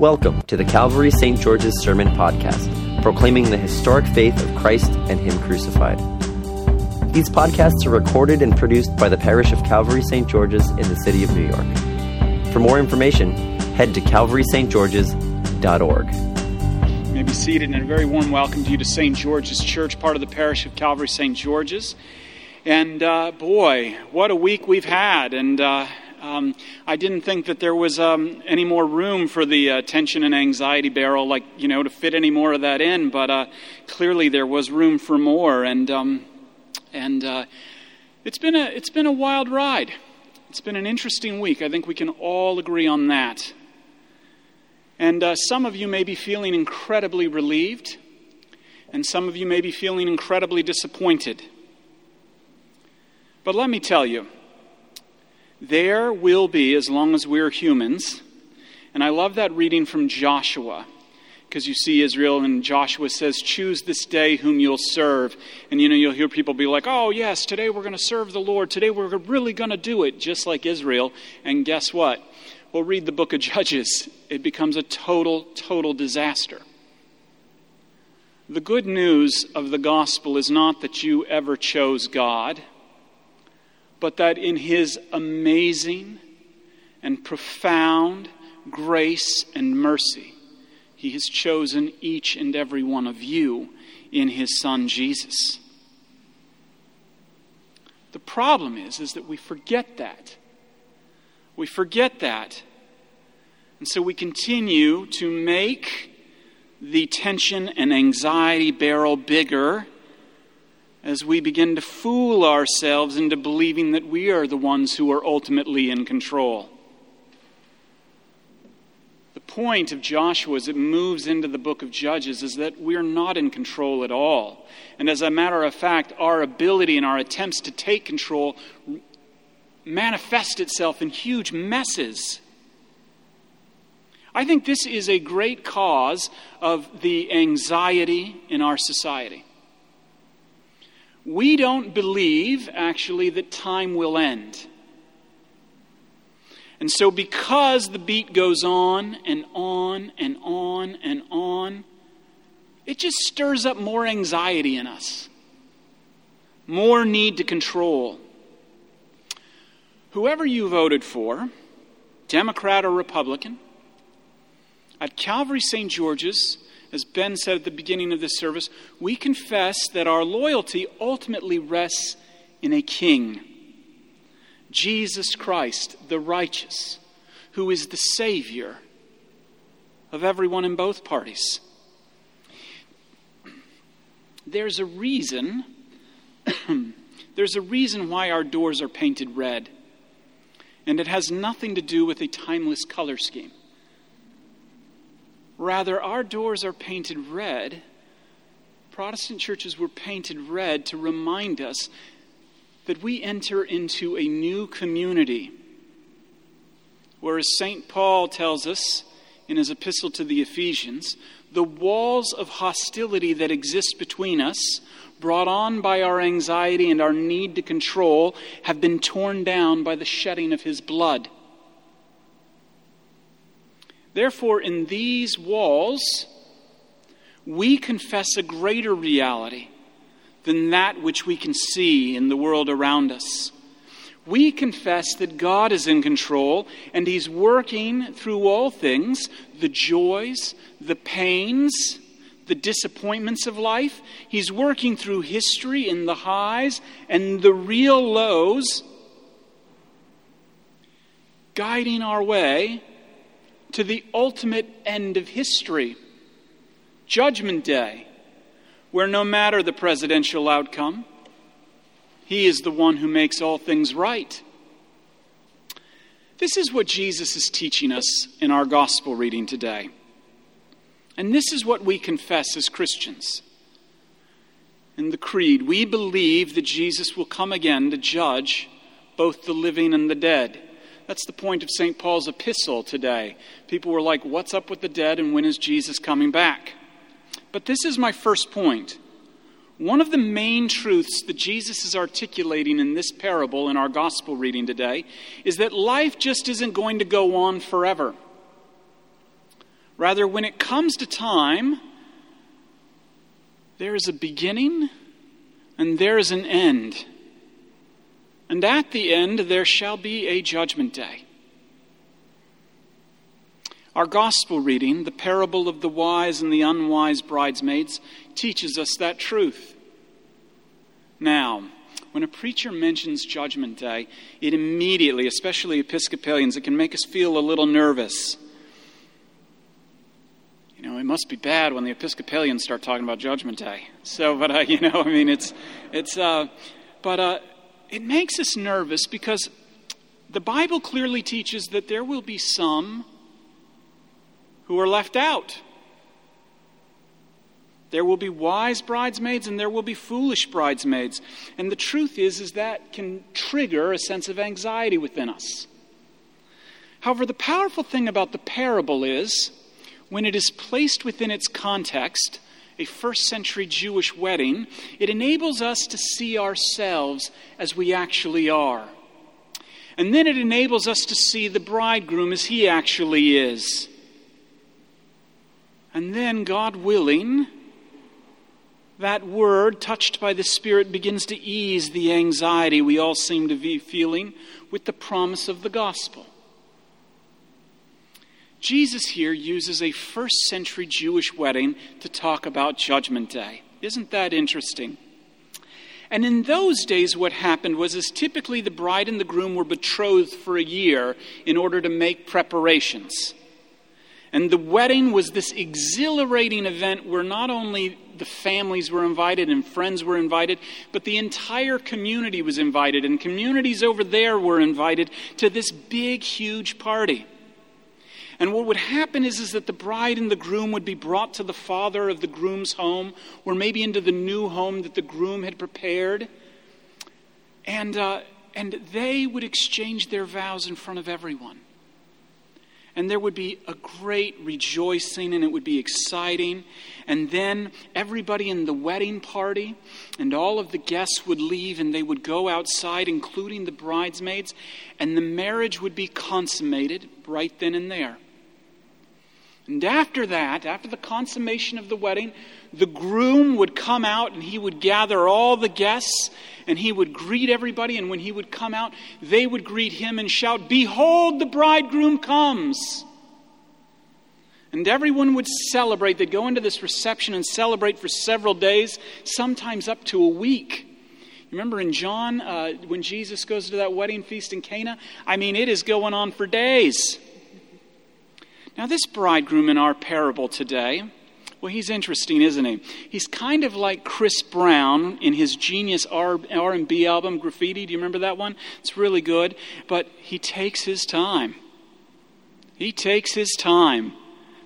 Welcome to the Calvary St. George's Sermon Podcast, proclaiming the historic faith of Christ and Him crucified. These podcasts are recorded and produced by the parish of Calvary St. George's in the city of New York. For more information, head to calvarystgeorges.org. You may be seated, and a very warm welcome to you to St. George's Church, part of the parish of Calvary St. George's. And uh, boy, what a week we've had! And uh, um, I didn't think that there was um, any more room for the uh, tension and anxiety barrel, like, you know, to fit any more of that in, but uh, clearly there was room for more. And, um, and uh, it's, been a, it's been a wild ride. It's been an interesting week. I think we can all agree on that. And uh, some of you may be feeling incredibly relieved, and some of you may be feeling incredibly disappointed. But let me tell you, there will be, as long as we're humans, and I love that reading from Joshua, because you see Israel and Joshua says, Choose this day whom you'll serve. And you know, you'll hear people be like, Oh, yes, today we're going to serve the Lord. Today we're really going to do it, just like Israel. And guess what? Well, read the book of Judges. It becomes a total, total disaster. The good news of the gospel is not that you ever chose God but that in His amazing and profound grace and mercy, He has chosen each and every one of you in His Son Jesus. The problem is, is that we forget that. We forget that. And so we continue to make the tension and anxiety barrel bigger as we begin to fool ourselves into believing that we are the ones who are ultimately in control. The point of Joshua as it moves into the book of Judges is that we're not in control at all. And as a matter of fact, our ability and our attempts to take control manifest itself in huge messes. I think this is a great cause of the anxiety in our society. We don't believe, actually, that time will end. And so, because the beat goes on and on and on and on, it just stirs up more anxiety in us, more need to control. Whoever you voted for, Democrat or Republican, at Calvary St. George's, as Ben said at the beginning of this service, we confess that our loyalty ultimately rests in a king, Jesus Christ, the righteous, who is the Savior of everyone in both parties. There's a reason. there's a reason why our doors are painted red. And it has nothing to do with a timeless color scheme. Rather, our doors are painted red. Protestant churches were painted red to remind us that we enter into a new community. Whereas St. Paul tells us in his epistle to the Ephesians, the walls of hostility that exist between us, brought on by our anxiety and our need to control, have been torn down by the shedding of his blood. Therefore, in these walls, we confess a greater reality than that which we can see in the world around us. We confess that God is in control and He's working through all things the joys, the pains, the disappointments of life. He's working through history in the highs and the real lows, guiding our way to the ultimate end of history Judgment Day, where no matter the presidential outcome, He is the one who makes all things right. This is what Jesus is teaching us in our gospel reading today. And this is what we confess as Christians. In the Creed, we believe that Jesus will come again to judge both the living and the dead. That's the point of St. Paul's epistle today. People were like, What's up with the dead and when is Jesus coming back? But this is my first point. One of the main truths that Jesus is articulating in this parable in our gospel reading today is that life just isn't going to go on forever. Rather, when it comes to time, there is a beginning and there is an end. And at the end, there shall be a judgment day. Our gospel reading, the parable of the wise and the unwise bridesmaids, teaches us that truth. Now, when a preacher mentions Judgment Day, it immediately, especially Episcopalians, it can make us feel a little nervous. You know, it must be bad when the Episcopalians start talking about Judgment Day. So, but uh, you know, I mean, it's it's. Uh, but uh, it makes us nervous because the Bible clearly teaches that there will be some who are left out. There will be wise bridesmaids and there will be foolish bridesmaids. And the truth is is that can trigger a sense of anxiety within us. However, the powerful thing about the parable is when it is placed within its context, a first century Jewish wedding, it enables us to see ourselves as we actually are. And then it enables us to see the bridegroom as he actually is. And then, God willing, that word, touched by the Spirit, begins to ease the anxiety we all seem to be feeling with the promise of the gospel. Jesus here uses a first century Jewish wedding to talk about Judgment Day. Isn't that interesting? And in those days, what happened was is typically the bride and the groom were betrothed for a year in order to make preparations. And the wedding was this exhilarating event where not only the families were invited and friends were invited, but the entire community was invited, and communities over there were invited to this big, huge party. And what would happen is, is that the bride and the groom would be brought to the father of the groom's home, or maybe into the new home that the groom had prepared. And, uh, and they would exchange their vows in front of everyone and there would be a great rejoicing and it would be exciting. And then everybody in the wedding party and all of the guests would leave and they would go outside, including the bridesmaids, and the marriage would be consummated right then and there. And after that, after the consummation of the wedding, the groom would come out and he would gather all the guests and he would greet everybody. And when he would come out, they would greet him and shout, Behold, the bridegroom comes. And everyone would celebrate. They'd go into this reception and celebrate for several days, sometimes up to a week. Remember in John, uh, when Jesus goes to that wedding feast in Cana? I mean, it is going on for days. Now, this bridegroom in our parable today, well, he's interesting, isn't he? He's kind of like Chris Brown in his genius R&B album Graffiti. Do you remember that one? It's really good, but he takes his time. He takes his time.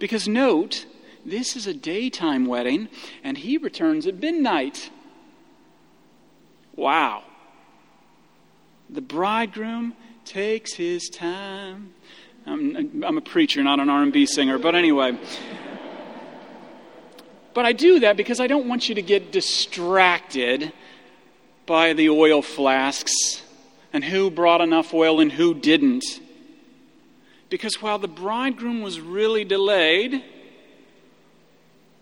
Because note, this is a daytime wedding and he returns at midnight. Wow. The bridegroom takes his time. I'm, I'm a preacher, not an R&B singer, but anyway. But I do that because I don't want you to get distracted by the oil flasks and who brought enough oil and who didn't. Because while the bridegroom was really delayed,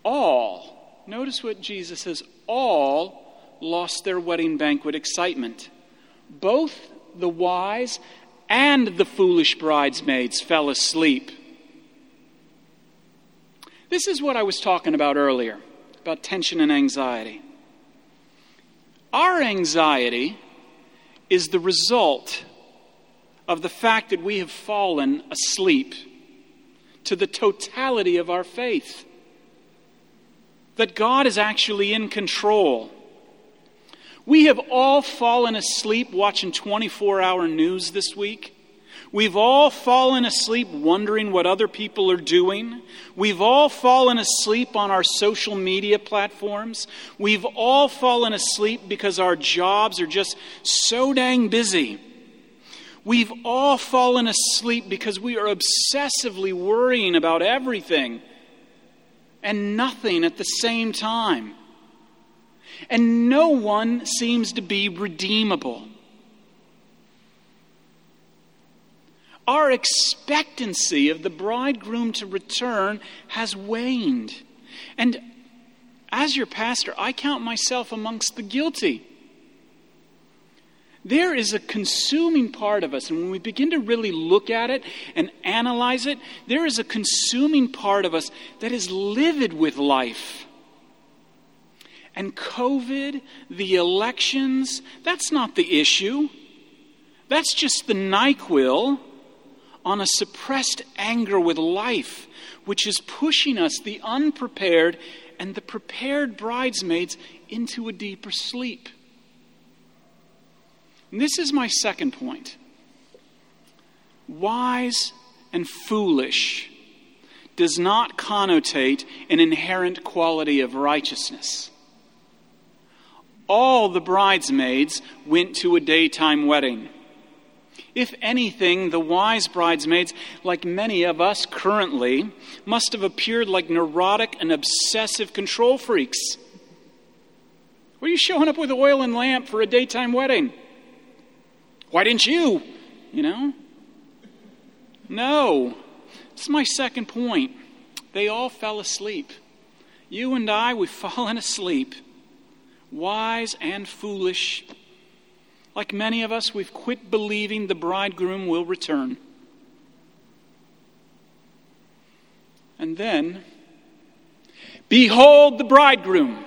all, notice what Jesus says, all lost their wedding banquet excitement. Both the wise and the foolish bridesmaids fell asleep. This is what I was talking about earlier about tension and anxiety. Our anxiety is the result of the fact that we have fallen asleep to the totality of our faith. That God is actually in control. We have all fallen asleep watching 24 hour news this week. We've all fallen asleep wondering what other people are doing. We've all fallen asleep on our social media platforms. We've all fallen asleep because our jobs are just so dang busy. We've all fallen asleep because we are obsessively worrying about everything and nothing at the same time. And no one seems to be redeemable. our expectancy of the bridegroom to return has waned. And as your pastor, I count myself amongst the guilty. There is a consuming part of us, and when we begin to really look at it and analyze it, there is a consuming part of us that is livid with life. And COVID, the elections, that's not the issue. That's just the NyQuil on a suppressed anger with life, which is pushing us, the unprepared and the prepared bridesmaids, into a deeper sleep. And this is my second point. Wise and foolish does not connotate an inherent quality of righteousness. All the bridesmaids went to a daytime wedding. If anything, the wise bridesmaids, like many of us currently, must have appeared like neurotic and obsessive control freaks. Are you showing up with oil and lamp for a daytime wedding? Why didn't you? You know? No. Is my second point. They all fell asleep. You and I, we've fallen asleep. Wise and foolish like many of us, we've quit believing the bridegroom will return. And then, behold the bridegroom.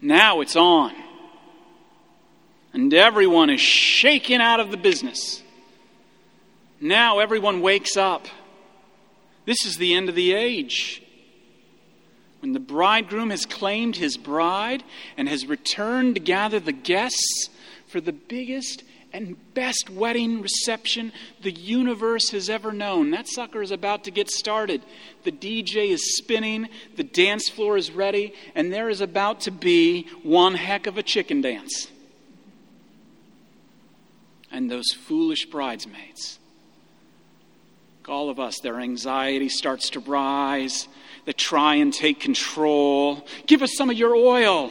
Now it's on. And everyone is shaken out of the business. Now everyone wakes up. This is the end of the age. When the bridegroom has claimed his bride and has returned to gather the guests for the biggest and best wedding reception the universe has ever known. That sucker is about to get started. The DJ is spinning, the dance floor is ready, and there is about to be one heck of a chicken dance. And those foolish bridesmaids, all of us, their anxiety starts to rise that try and take control. Give us some of your oil.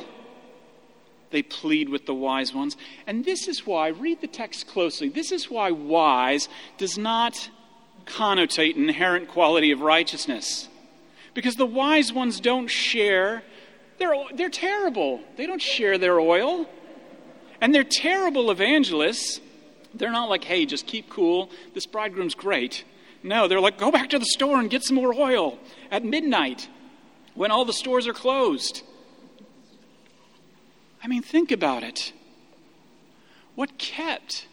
They plead with the wise ones. And this is why, read the text closely, this is why wise does not connotate inherent quality of righteousness. Because the wise ones don't share, they're, they're terrible. They don't share their oil. And they're terrible evangelists. They're not like, hey, just keep cool. This bridegroom's great. No, they're like, go back to the store and get some more oil at midnight when all the stores are closed. I mean, think about it. What kept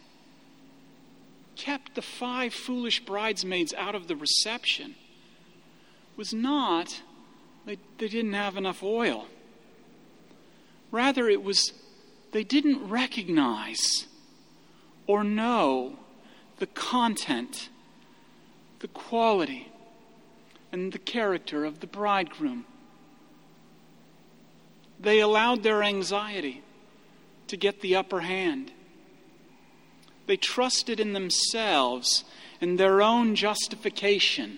kept the five foolish bridesmaids out of the reception was not they, they didn't have enough oil. Rather, it was they didn't recognize or know the content the quality and the character of the bridegroom. They allowed their anxiety to get the upper hand. They trusted in themselves and their own justification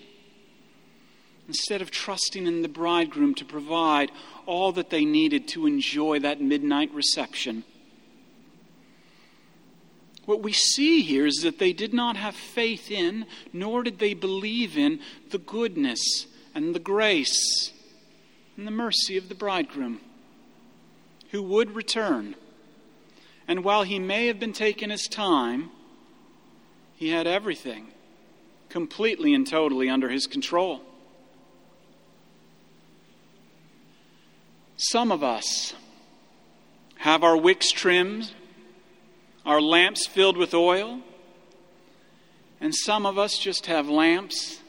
instead of trusting in the bridegroom to provide all that they needed to enjoy that midnight reception. What we see here is that they did not have faith in, nor did they believe in, the goodness and the grace and the mercy of the bridegroom who would return. And while he may have been taking his time, he had everything completely and totally under his control. Some of us have our wicks trimmed our lamps filled with oil. And some of us just have lamps,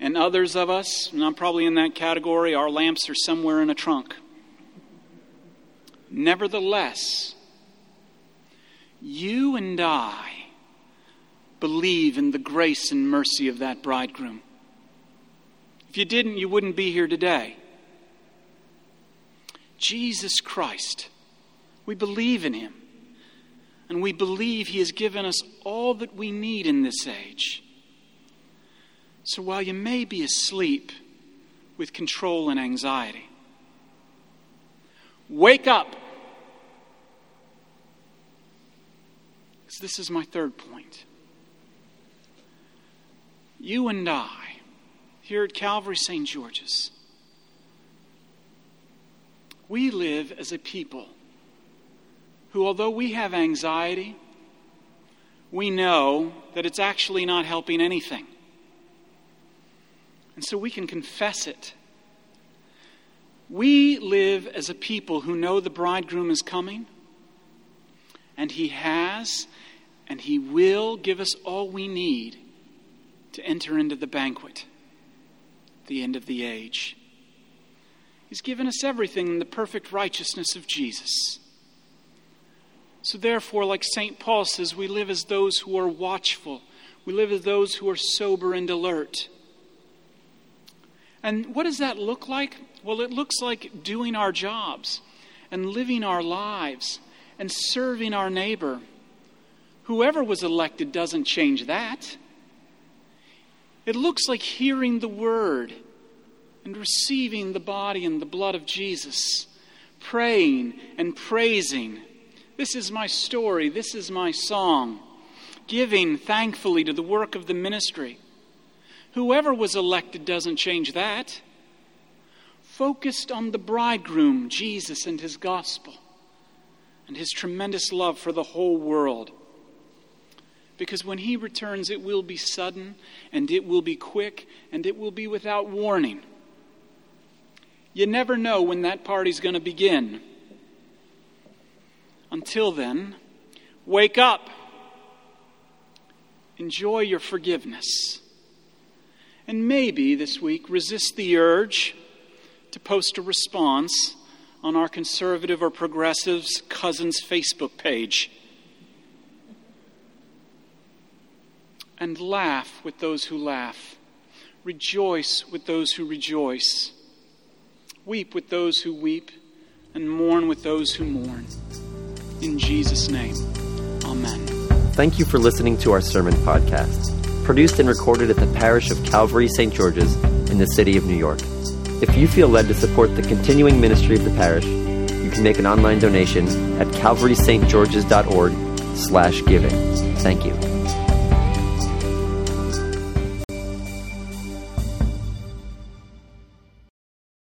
and others of us, and I'm probably in that category, our lamps are somewhere in a trunk. Nevertheless, you and I believe in the grace and mercy of that bridegroom. If you didn't, you wouldn't be here today. Jesus Christ, we believe in him and we believe He has given us all that we need in this age. So while you may be asleep with control and anxiety, wake up. Because this is my third point. you and I, here at Calvary St. George's, we live as a people who, although we have anxiety, we know that it's actually not helping anything. And so we can confess it. We live as a people who know the bridegroom is coming, and he has and he will give us all we need to enter into the banquet, the end of the age. He's given us everything in the perfect righteousness of Jesus. So, therefore, like St. Paul says, we live as those who are watchful, we live as those who are sober and alert. And what does that look like? Well, it looks like doing our jobs and living our lives and serving our neighbor. Whoever was elected doesn't change that. It looks like hearing the word and receiving the body and the blood of Jesus, praying and praising. This is my story, this is my song, giving thankfully to the work of the ministry. Whoever was elected doesn't change that. Focused on the bridegroom, Jesus, and his gospel, and his tremendous love for the whole world. Because when he returns, it will be sudden, and it will be quick, and it will be without warning. You never know when that party's going to begin. Until then, wake up. Enjoy your forgiveness. And maybe this week resist the urge to post a response on our conservative or progressive's cousin's Facebook page. And laugh with those who laugh. Rejoice with those who rejoice. Weep with those who weep. And mourn with those who mourn. In Jesus' name, Amen. Thank you for listening to our sermon podcast produced and recorded at the parish of Calvary St. George's in the city of New York. If you feel led to support the continuing ministry of the parish, you can make an online donation at calvarystgeorges.org slash giving. Thank you.